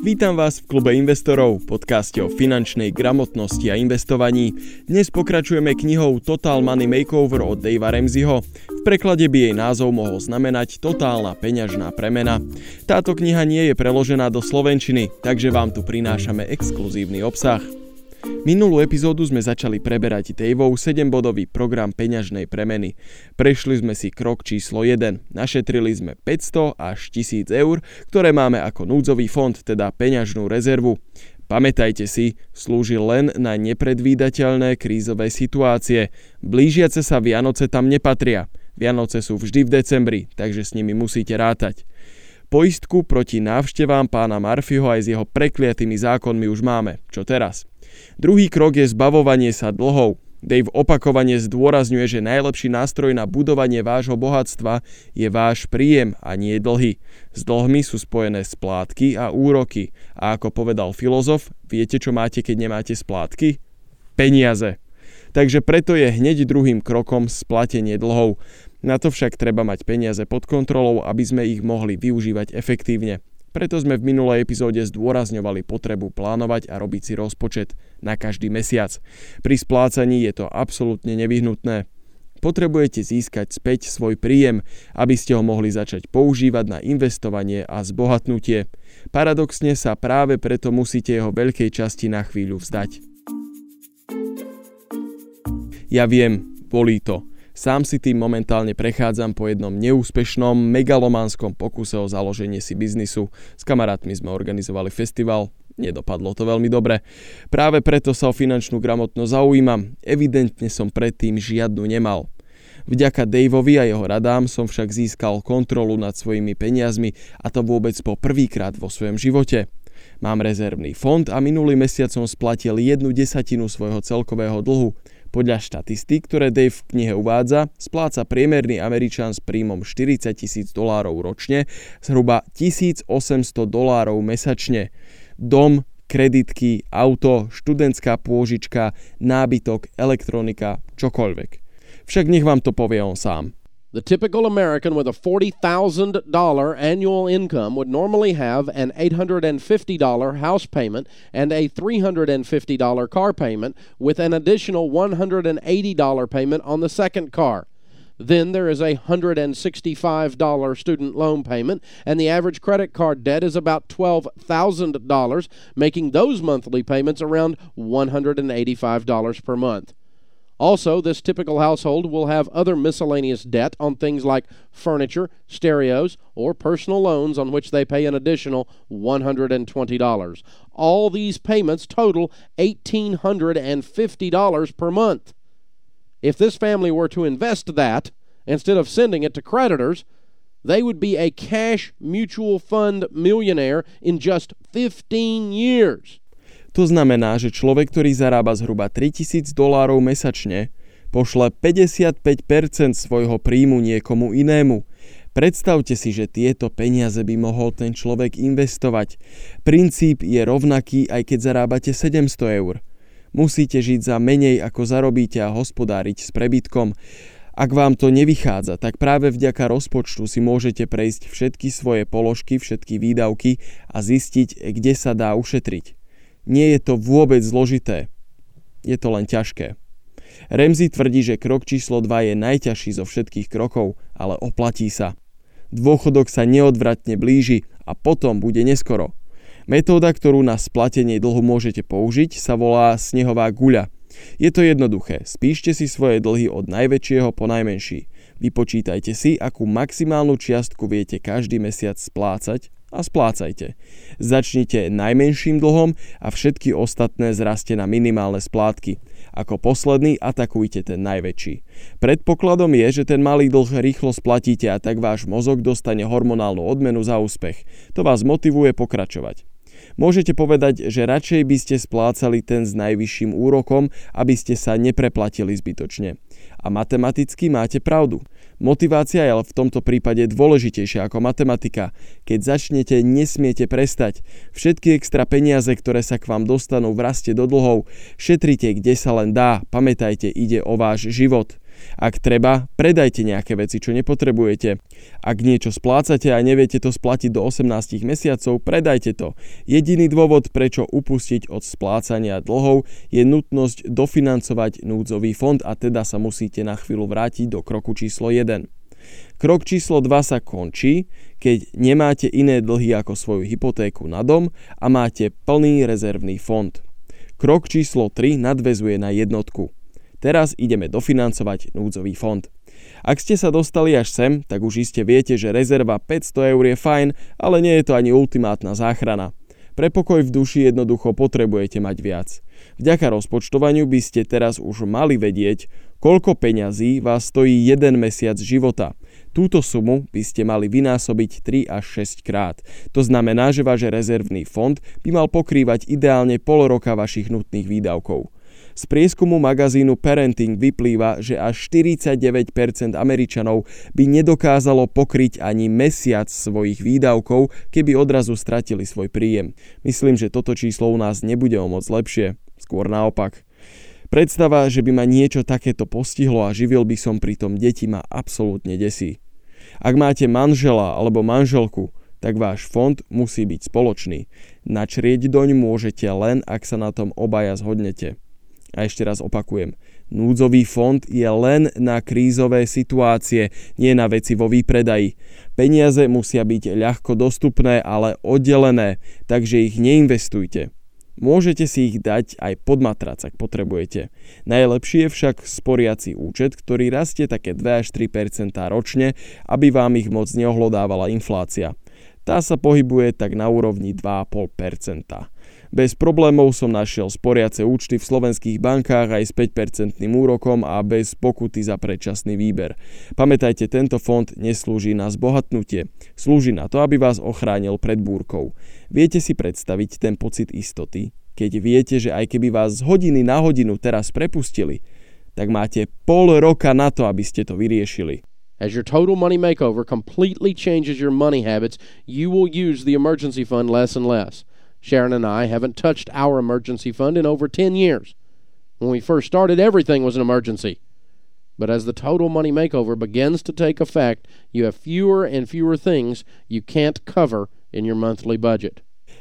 Vítam vás v klube investorov, podcaste o finančnej gramotnosti a investovaní. Dnes pokračujeme knihou Total Money Makeover od Davea Ramseyho. V preklade by jej názov mohol znamenať Totálna peňažná premena. Táto kniha nie je preložená do slovenčiny, takže vám tu prinášame exkluzívny obsah. Minulú epizódu sme začali preberať Daveov 7-bodový program peňažnej premeny. Prešli sme si krok číslo 1. Našetrili sme 500 až 1000 eur, ktoré máme ako núdzový fond, teda peňažnú rezervu. Pamätajte si, slúži len na nepredvídateľné krízové situácie. Blížiace sa Vianoce tam nepatria. Vianoce sú vždy v decembri, takže s nimi musíte rátať. Poistku proti návštevám pána Marfiho aj s jeho prekliatými zákonmi už máme. Čo teraz? Druhý krok je zbavovanie sa dlhov. Dave opakovane zdôrazňuje, že najlepší nástroj na budovanie vášho bohatstva je váš príjem a nie dlhy. S dlhmi sú spojené splátky a úroky. A ako povedal filozof, viete čo máte, keď nemáte splátky? Peniaze. Takže preto je hneď druhým krokom splatenie dlhov. Na to však treba mať peniaze pod kontrolou, aby sme ich mohli využívať efektívne. Preto sme v minulej epizóde zdôrazňovali potrebu plánovať a robiť si rozpočet na každý mesiac. Pri splácaní je to absolútne nevyhnutné. Potrebujete získať späť svoj príjem, aby ste ho mohli začať používať na investovanie a zbohatnutie. Paradoxne sa práve preto musíte jeho veľkej časti na chvíľu vzdať. Ja viem, bolí to. Sám si tým momentálne prechádzam po jednom neúspešnom megalománskom pokuse o založenie si biznisu. S kamarátmi sme organizovali festival, nedopadlo to veľmi dobre. Práve preto sa o finančnú gramotnosť zaujímam, evidentne som predtým žiadnu nemal. Vďaka Daveovi a jeho radám som však získal kontrolu nad svojimi peniazmi a to vôbec po prvýkrát vo svojom živote. Mám rezervný fond a minulý mesiac som splatil jednu desatinu svojho celkového dlhu. Podľa štatistík, ktoré Dave v knihe uvádza, spláca priemerný Američan s príjmom 40 tisíc dolárov ročne zhruba 1800 dolárov mesačne. Dom, kreditky, auto, študentská pôžička, nábytok, elektronika, čokoľvek. Však nech vám to povie on sám. The typical American with a $40,000 annual income would normally have an $850 house payment and a $350 car payment with an additional $180 payment on the second car. Then there is a $165 student loan payment, and the average credit card debt is about $12,000, making those monthly payments around $185 per month. Also, this typical household will have other miscellaneous debt on things like furniture, stereos, or personal loans on which they pay an additional $120. All these payments total $1,850 per month. If this family were to invest that, instead of sending it to creditors, they would be a cash mutual fund millionaire in just 15 years. To znamená, že človek, ktorý zarába zhruba 3000 dolárov mesačne, pošle 55% svojho príjmu niekomu inému. Predstavte si, že tieto peniaze by mohol ten človek investovať. Princíp je rovnaký, aj keď zarábate 700 eur. Musíte žiť za menej, ako zarobíte a hospodáriť s prebytkom. Ak vám to nevychádza, tak práve vďaka rozpočtu si môžete prejsť všetky svoje položky, všetky výdavky a zistiť, kde sa dá ušetriť. Nie je to vôbec zložité. Je to len ťažké. Remzi tvrdí, že krok číslo 2 je najťažší zo všetkých krokov, ale oplatí sa. Dôchodok sa neodvratne blíži a potom bude neskoro. Metóda, ktorú na splatenie dlhu môžete použiť, sa volá snehová guľa. Je to jednoduché. Spíšte si svoje dlhy od najväčšieho po najmenší. Vypočítajte si, akú maximálnu čiastku viete každý mesiac splácať a splácajte. Začnite najmenším dlhom a všetky ostatné zraste na minimálne splátky. Ako posledný atakujte ten najväčší. Predpokladom je, že ten malý dlh rýchlo splatíte a tak váš mozog dostane hormonálnu odmenu za úspech. To vás motivuje pokračovať. Môžete povedať, že radšej by ste splácali ten s najvyšším úrokom, aby ste sa nepreplatili zbytočne. A matematicky máte pravdu. Motivácia je ale v tomto prípade dôležitejšia ako matematika. Keď začnete, nesmiete prestať. Všetky extra peniaze, ktoré sa k vám dostanú, vraste do dlhov. Šetrite, kde sa len dá. Pamätajte, ide o váš život. Ak treba, predajte nejaké veci, čo nepotrebujete. Ak niečo splácate a neviete to splatiť do 18 mesiacov, predajte to. Jediný dôvod, prečo upustiť od splácania dlhov, je nutnosť dofinancovať núdzový fond a teda sa musíte na chvíľu vrátiť do kroku číslo 1. Krok číslo 2 sa končí, keď nemáte iné dlhy ako svoju hypotéku na dom a máte plný rezervný fond. Krok číslo 3 nadvezuje na jednotku. Teraz ideme dofinancovať núdzový fond. Ak ste sa dostali až sem, tak už iste viete, že rezerva 500 eur je fajn, ale nie je to ani ultimátna záchrana. Pre pokoj v duši jednoducho potrebujete mať viac. Vďaka rozpočtovaniu by ste teraz už mali vedieť, koľko peňazí vás stojí jeden mesiac života. Túto sumu by ste mali vynásobiť 3 až 6 krát. To znamená, že váš rezervný fond by mal pokrývať ideálne pol roka vašich nutných výdavkov. Z prieskumu magazínu Parenting vyplýva, že až 49% Američanov by nedokázalo pokryť ani mesiac svojich výdavkov, keby odrazu stratili svoj príjem. Myslím, že toto číslo u nás nebude o moc lepšie, skôr naopak. Predstava, že by ma niečo takéto postihlo a živil by som pritom deti ma absolútne desí. Ak máte manžela alebo manželku, tak váš fond musí byť spoločný. Načrieť doň môžete len, ak sa na tom obaja zhodnete. A ešte raz opakujem, núdzový fond je len na krízové situácie, nie na veci vo výpredaji. Peniaze musia byť ľahko dostupné, ale oddelené, takže ich neinvestujte. Môžete si ich dať aj pod matrac, ak potrebujete. Najlepšie je však sporiaci účet, ktorý rastie také 2 až 3% ročne, aby vám ich moc neohlodávala inflácia. Tá sa pohybuje tak na úrovni 2,5 bez problémov som našiel sporiace účty v slovenských bankách aj s 5% úrokom a bez pokuty za predčasný výber. Pamätajte, tento fond neslúži na zbohatnutie. Slúži na to, aby vás ochránil pred búrkou. Viete si predstaviť ten pocit istoty, keď viete, že aj keby vás z hodiny na hodinu teraz prepustili, tak máte pol roka na to, aby ste to vyriešili. As your total money makeover completely changes your money habits, you will use the emergency fund less and less. Sharon and I haven't touched our emergency fund in over 10 years. When we first started, everything was an emergency. But as the total money makeover begins to take effect, you have fewer and fewer things you can't cover in your monthly budget.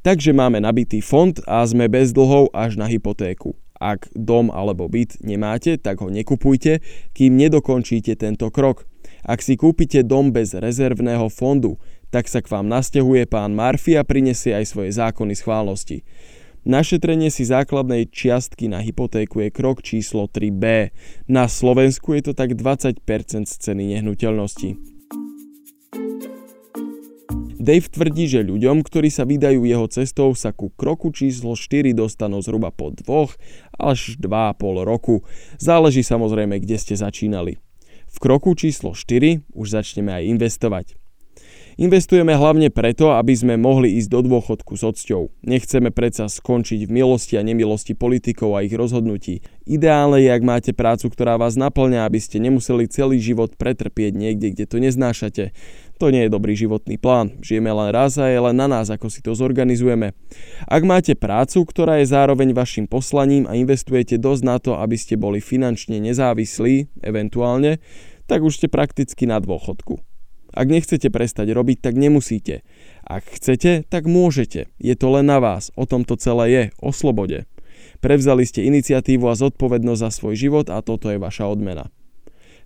Takže máme nabitý fond a sme bez dlhov až na hypotéku. Ak dom alebo byt nemáte, tak ho nekupujte, kým nedokončíte tento krok. Ak si kúpite dom bez rezervného fondu, tak sa k vám nasťahuje pán Murphy a prinesie aj svoje zákony schválnosti. Našetrenie si základnej čiastky na hypotéku je krok číslo 3b. Na Slovensku je to tak 20% z ceny nehnuteľnosti. Dave tvrdí, že ľuďom, ktorí sa vydajú jeho cestou, sa ku kroku číslo 4 dostanú zhruba po 2 až 2,5 roku. Záleží samozrejme, kde ste začínali. V kroku číslo 4 už začneme aj investovať. Investujeme hlavne preto, aby sme mohli ísť do dôchodku s odsťou. Nechceme predsa skončiť v milosti a nemilosti politikov a ich rozhodnutí. Ideálne je, ak máte prácu, ktorá vás naplňa, aby ste nemuseli celý život pretrpieť niekde, kde to neznášate. To nie je dobrý životný plán. Žijeme len raz a je len na nás, ako si to zorganizujeme. Ak máte prácu, ktorá je zároveň vašim poslaním a investujete dosť na to, aby ste boli finančne nezávislí, eventuálne, tak už ste prakticky na dôchodku. Ak nechcete prestať robiť, tak nemusíte. Ak chcete, tak môžete. Je to len na vás. O tom to celé je. O slobode. Prevzali ste iniciatívu a zodpovednosť za svoj život a toto je vaša odmena.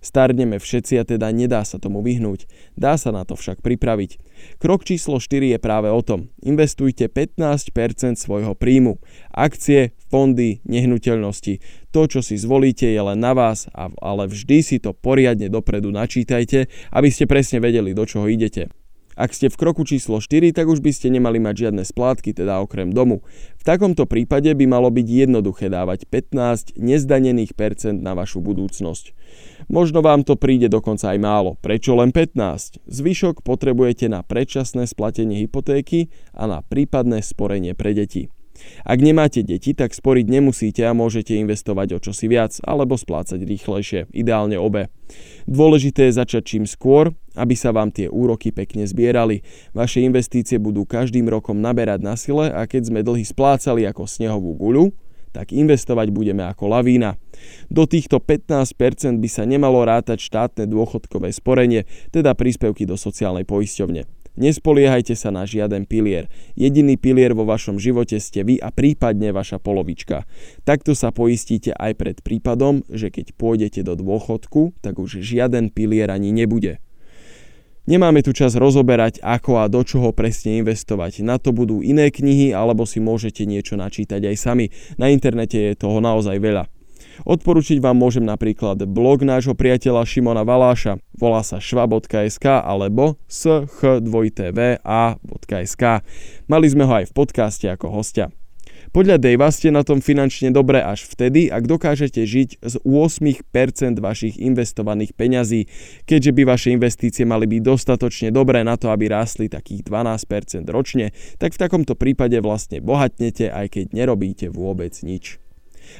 Starneme všetci a teda nedá sa tomu vyhnúť. Dá sa na to však pripraviť. Krok číslo 4 je práve o tom. Investujte 15% svojho príjmu. Akcie, fondy, nehnuteľnosti. To, čo si zvolíte, je len na vás, ale vždy si to poriadne dopredu načítajte, aby ste presne vedeli, do čoho idete. Ak ste v kroku číslo 4, tak už by ste nemali mať žiadne splátky, teda okrem domu. V takomto prípade by malo byť jednoduché dávať 15 nezdanených percent na vašu budúcnosť. Možno vám to príde dokonca aj málo. Prečo len 15? Zvyšok potrebujete na predčasné splatenie hypotéky a na prípadné sporenie pre deti. Ak nemáte deti, tak sporiť nemusíte a môžete investovať o čosi viac alebo splácať rýchlejšie, ideálne obe. Dôležité je začať čím skôr, aby sa vám tie úroky pekne zbierali. Vaše investície budú každým rokom naberať na sile a keď sme dlhy splácali ako snehovú guľu, tak investovať budeme ako lavína. Do týchto 15% by sa nemalo rátať štátne dôchodkové sporenie, teda príspevky do sociálnej poisťovne. Nespoliehajte sa na žiaden pilier. Jediný pilier vo vašom živote ste vy a prípadne vaša polovička. Takto sa poistíte aj pred prípadom, že keď pôjdete do dôchodku, tak už žiaden pilier ani nebude. Nemáme tu čas rozoberať, ako a do čoho presne investovať. Na to budú iné knihy, alebo si môžete niečo načítať aj sami. Na internete je toho naozaj veľa. Odporučiť vám môžem napríklad blog nášho priateľa Šimona Valáša, volá sa šva.sk alebo sch2tva.sk. Mali sme ho aj v podcaste ako hostia. Podľa Davea ste na tom finančne dobre až vtedy, ak dokážete žiť z 8% vašich investovaných peňazí, keďže by vaše investície mali byť dostatočne dobré na to, aby rástli takých 12% ročne, tak v takomto prípade vlastne bohatnete, aj keď nerobíte vôbec nič.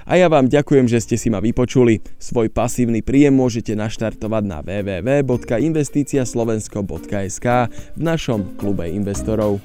A ja vám ďakujem, že ste si ma vypočuli. Svoj pasívny príjem môžete naštartovať na www.investiciaslovensko.sk v našom klube investorov.